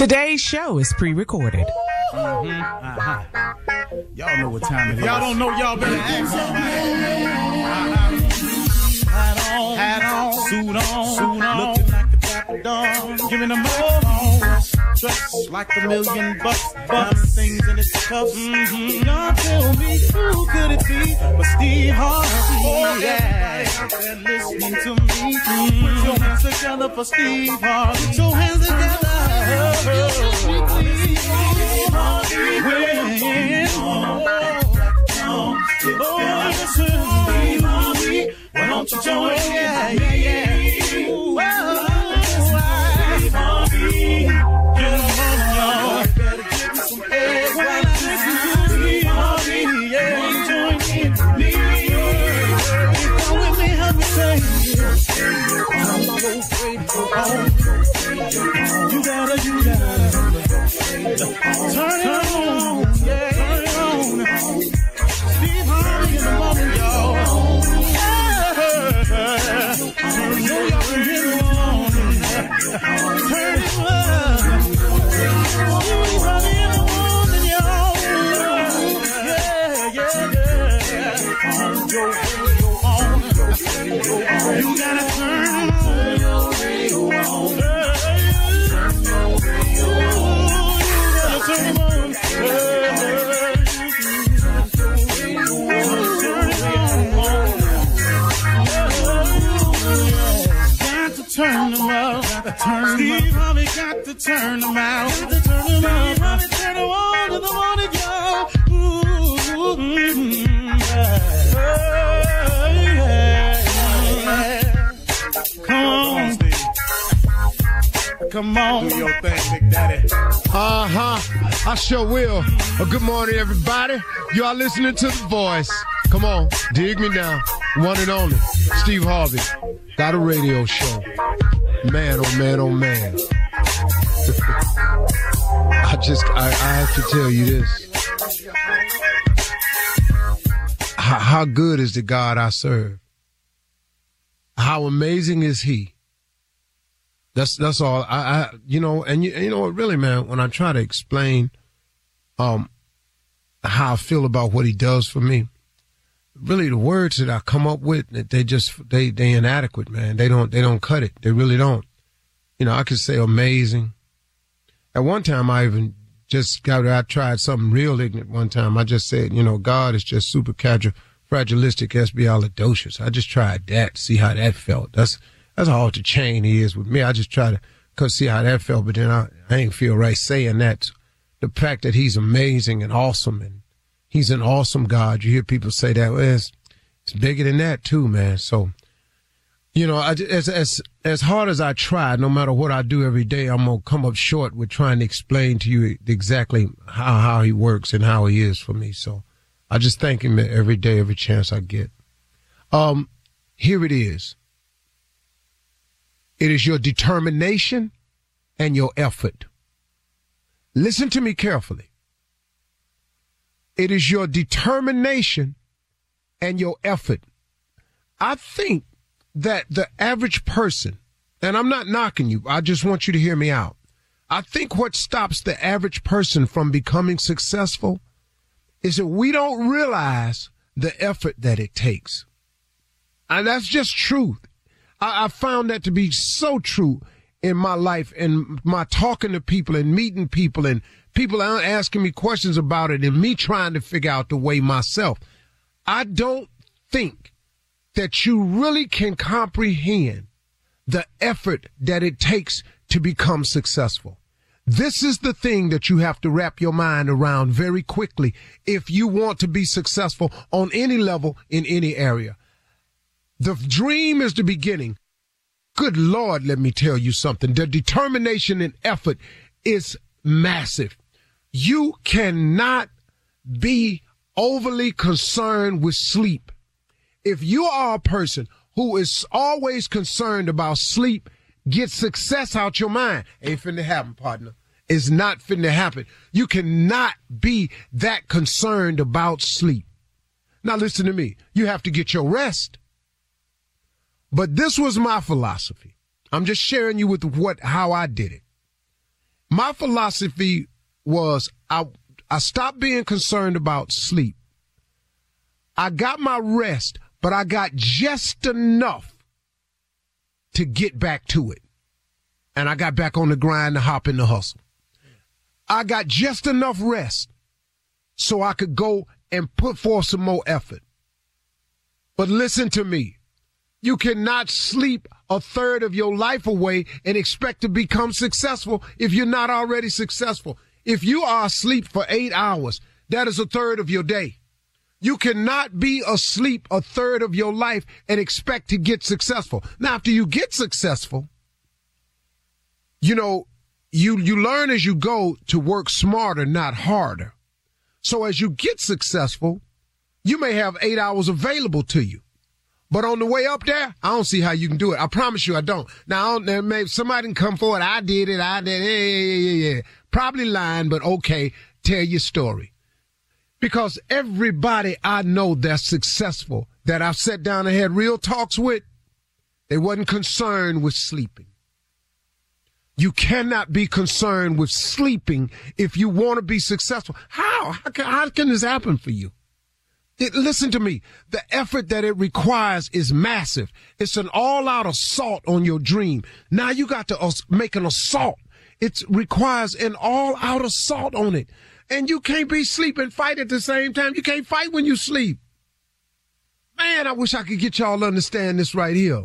Today's show is pre-recorded. Mm-hmm. Uh-huh. Y'all know what time it is. Y'all don't know, y'all better ask Hat on, hat on, suit on, suit on, looking like the dapper dawn, giving them all dressed like a million bucks, bucks, things in its cuffs. Mm-hmm. Y'all tell me who could it be but Steve Harvey? Oh, yeah, they're listening to me. Mm-hmm. Put your hands together for Steve Harvey. Put your hands together. Don't you join? To turn them out. Got to turn them out. Steve Harvey turn them on in the morning, y'all. Ooh, mm, yeah. Yeah, yeah. Come on, Come on. Do your thing, Big Daddy. Uh huh. I sure will. Well, good morning, everybody. You are listening to The Voice. Come on, dig me now. One and only, Steve Harvey. Got a radio show. Man, oh man, oh man. Just, I, I have to tell you this. How, how good is the God I serve? How amazing is He? That's that's all. I, I you know, and you, you know what, really, man. When I try to explain, um, how I feel about what He does for me, really the words that I come up with, they just they they inadequate, man. They don't they don't cut it. They really don't. You know, I could say amazing. At one time, I even just got I tried something real ignorant. One time, I just said, you know, God is just super casual, fragilistic, espialidocious. I just tried that, to see how that felt. That's that's all the chain he is with me. I just try to Cause see how that felt, but then I, I ain't feel right saying that. The fact that he's amazing and awesome and he's an awesome God. You hear people say that. Well, it's, it's bigger than that too, man. So, you know, I, as, as, as hard as I try, no matter what I do every day, I'm to come up short with trying to explain to you exactly how, how he works and how he is for me. So I just thank him every day, every chance I get. Um, here it is. It is your determination and your effort. Listen to me carefully. It is your determination and your effort. I think that the average person, and I'm not knocking you, I just want you to hear me out. I think what stops the average person from becoming successful is that we don't realize the effort that it takes. And that's just truth. I, I found that to be so true in my life and my talking to people and meeting people and people asking me questions about it and me trying to figure out the way myself. I don't think that you really can comprehend the effort that it takes to become successful. This is the thing that you have to wrap your mind around very quickly if you want to be successful on any level in any area. The dream is the beginning. Good Lord, let me tell you something. The determination and effort is massive. You cannot be overly concerned with sleep. If you are a person who is always concerned about sleep, get success out your mind. Ain't finna happen, partner. It's not finna happen. You cannot be that concerned about sleep. Now listen to me. You have to get your rest. But this was my philosophy. I'm just sharing you with what, how I did it. My philosophy was I, I stopped being concerned about sleep. I got my rest, but I got just enough to get back to it. And I got back on the grind to hop in the hustle. I got just enough rest so I could go and put forth some more effort. But listen to me. You cannot sleep a third of your life away and expect to become successful if you're not already successful. If you are asleep for eight hours, that is a third of your day. You cannot be asleep a third of your life and expect to get successful. Now, after you get successful, you know, you, you learn as you go to work smarter, not harder. So as you get successful, you may have eight hours available to you. But on the way up there, I don't see how you can do it. I promise you, I don't. Now, I don't, maybe somebody can come forward. I did it. I did. It. Yeah, yeah, yeah, yeah. Probably lying, but okay. Tell your story. Because everybody I know that's successful, that I've sat down and had real talks with, they wasn't concerned with sleeping. You cannot be concerned with sleeping if you want to be successful. How? How can, how can this happen for you? It, listen to me. The effort that it requires is massive. It's an all out assault on your dream. Now you got to make an assault. It requires an all out assault on it. And you can't be sleep and fight at the same time. You can't fight when you sleep. Man, I wish I could get y'all to understand this right here.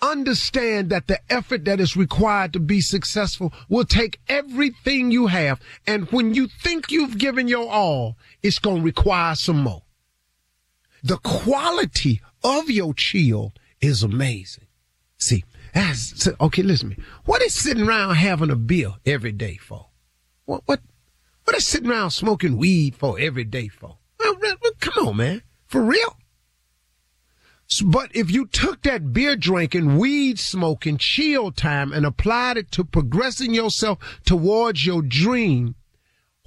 Understand that the effort that is required to be successful will take everything you have. And when you think you've given your all, it's going to require some more the quality of your chill is amazing. See, that's, okay, listen to me. What is sitting around having a beer every day for? What, what, what is sitting around smoking weed for every day for? Come on, man. For real? But if you took that beer drinking, weed smoking, chill time and applied it to progressing yourself towards your dream,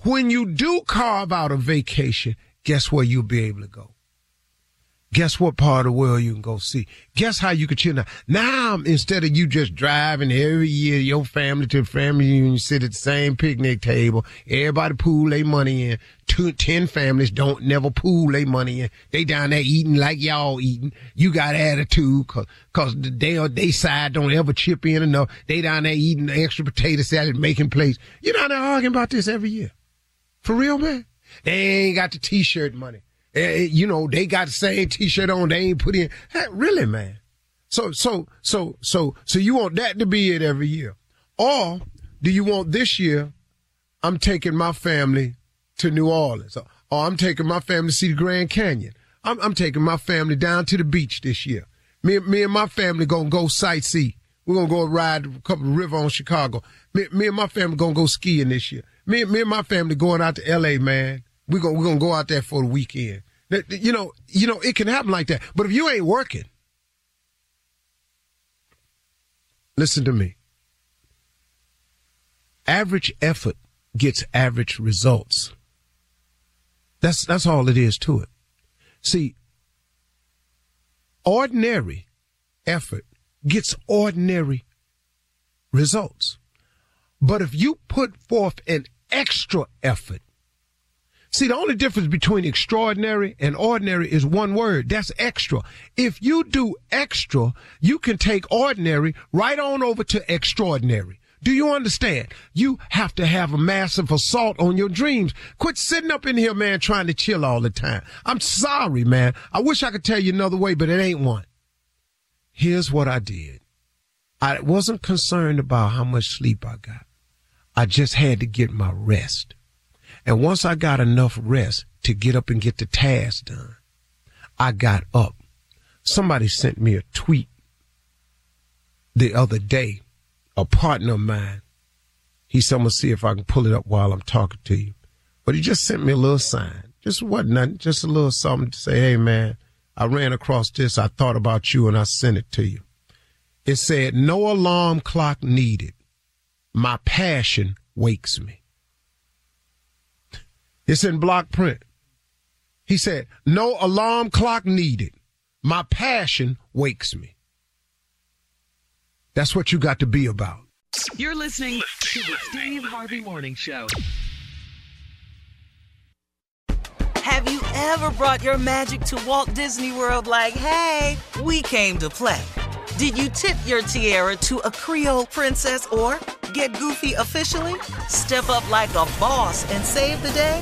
when you do carve out a vacation, guess where you'll be able to go? Guess what part of the world you can go see? Guess how you can chill now? Now, instead of you just driving every year, your family to the family you sit at the same picnic table, everybody pool their money in. Two, ten families don't never pool their money in. They down there eating like y'all eating. You got attitude cause, cause they, they side don't ever chip in enough. They down there eating the extra potato salad, making plates. You down there arguing about this every year. For real, man? They ain't got the t-shirt money. Eh, eh, you know, they got the same t-shirt on. They ain't put in. Hey, really, man. So, so, so, so, so you want that to be it every year. Or do you want this year, I'm taking my family to New Orleans, or, or I'm taking my family to see the Grand Canyon. I'm, I'm taking my family down to the beach this year. Me, me and my family gonna go sightsee. We're gonna go ride a couple of river on Chicago. Me, me and my family gonna go skiing this year. Me, me and my family going out to L.A. Man. We gonna we gonna go out there for the weekend. You know, you know, it can happen like that. But if you ain't working, listen to me. Average effort gets average results. That's that's all it is to it. See, ordinary effort gets ordinary results. But if you put forth an extra effort, see, the only difference between extraordinary and ordinary is one word. That's extra. If you do extra, you can take ordinary right on over to extraordinary. Do you understand? You have to have a massive assault on your dreams. Quit sitting up in here, man, trying to chill all the time. I'm sorry, man. I wish I could tell you another way, but it ain't one. Here's what I did. I wasn't concerned about how much sleep I got. I just had to get my rest. And once I got enough rest to get up and get the task done, I got up. Somebody sent me a tweet the other day a partner of mine. He said, I'm going to see if I can pull it up while I'm talking to you. But he just sent me a little sign. Just what nothing, just a little something to say, hey man, I ran across this. I thought about you and I sent it to you. It said, no alarm clock needed. My passion wakes me. It's in block print. He said, no alarm clock needed. My passion wakes me. That's what you got to be about. You're listening to the Steve Harvey Morning Show. Have you ever brought your magic to Walt Disney World like, hey, we came to play? Did you tip your tiara to a Creole princess or get goofy officially? Step up like a boss and save the day?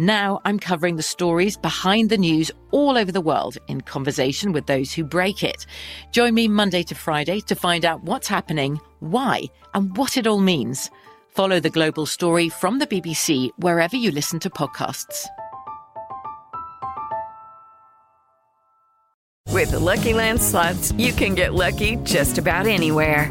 Now I'm covering the stories behind the news all over the world in conversation with those who break it. Join me Monday to Friday to find out what's happening, why, and what it all means. Follow the global story from the BBC wherever you listen to podcasts. With the LuckyLand slots, you can get lucky just about anywhere.